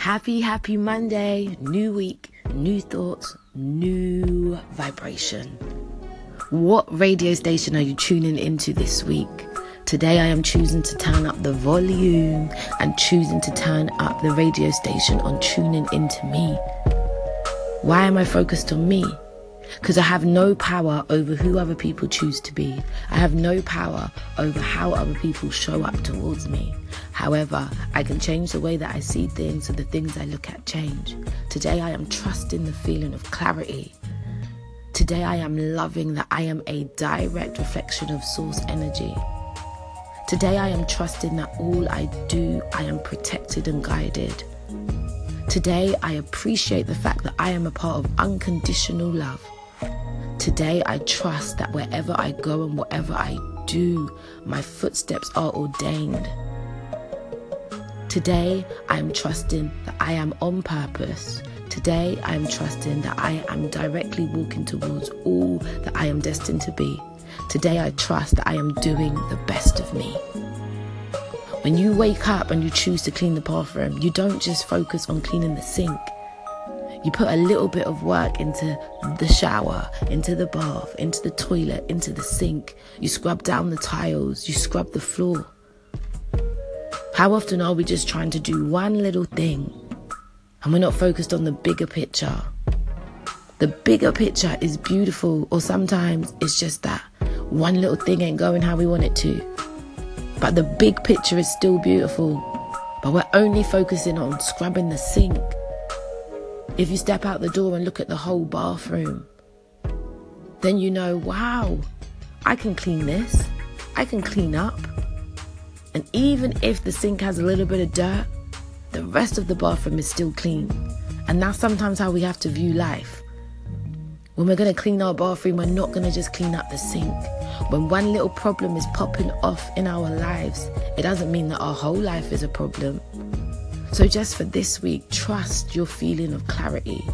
Happy, happy Monday. New week, new thoughts, new vibration. What radio station are you tuning into this week? Today I am choosing to turn up the volume and choosing to turn up the radio station on tuning into me. Why am I focused on me? Because I have no power over who other people choose to be. I have no power over how other people show up towards me. However, I can change the way that I see things so the things I look at change. Today I am trusting the feeling of clarity. Today I am loving that I am a direct reflection of source energy. Today I am trusting that all I do, I am protected and guided. Today I appreciate the fact that I am a part of unconditional love. Today, I trust that wherever I go and whatever I do, my footsteps are ordained. Today, I am trusting that I am on purpose. Today, I am trusting that I am directly walking towards all that I am destined to be. Today, I trust that I am doing the best of me. When you wake up and you choose to clean the bathroom, you don't just focus on cleaning the sink. You put a little bit of work into the shower, into the bath, into the toilet, into the sink. You scrub down the tiles, you scrub the floor. How often are we just trying to do one little thing and we're not focused on the bigger picture? The bigger picture is beautiful, or sometimes it's just that one little thing ain't going how we want it to. But the big picture is still beautiful, but we're only focusing on scrubbing the sink if you step out the door and look at the whole bathroom, then you know, wow, I can clean this. I can clean up. And even if the sink has a little bit of dirt, the rest of the bathroom is still clean. And that's sometimes how we have to view life. When we're going to clean our bathroom, we're not going to just clean up the sink. When one little problem is popping off in our lives, it doesn't mean that our whole life is a problem. So, just for this week, trust your feeling of clarity.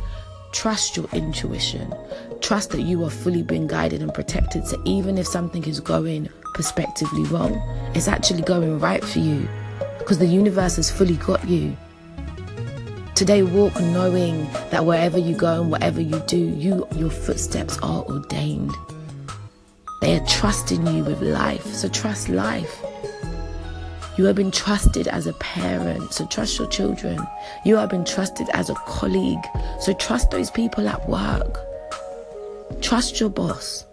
Trust your intuition. Trust that you are fully being guided and protected. So, even if something is going prospectively wrong, it's actually going right for you because the universe has fully got you. Today, walk knowing that wherever you go and whatever you do, you your footsteps are ordained. They are trusting you with life. So, trust life. You have been trusted as a parent, so trust your children. You have been trusted as a colleague, so trust those people at work. Trust your boss.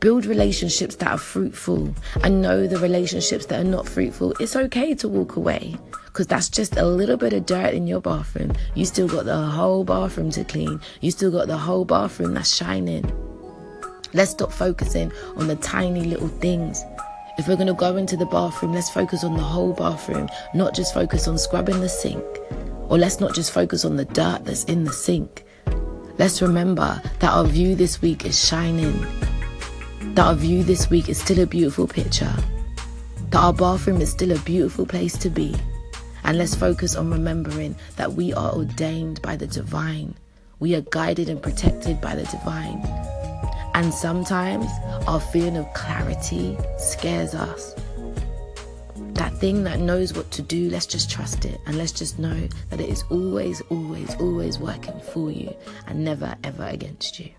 Build relationships that are fruitful and know the relationships that are not fruitful. It's okay to walk away because that's just a little bit of dirt in your bathroom. You still got the whole bathroom to clean, you still got the whole bathroom that's shining. Let's stop focusing on the tiny little things if we're going to go into the bathroom, let's focus on the whole bathroom, not just focus on scrubbing the sink. Or let's not just focus on the dirt that's in the sink. Let's remember that our view this week is shining. That our view this week is still a beautiful picture. That our bathroom is still a beautiful place to be. And let's focus on remembering that we are ordained by the divine. We are guided and protected by the divine. And sometimes our feeling of clarity scares us. That thing that knows what to do, let's just trust it and let's just know that it is always, always, always working for you and never, ever against you.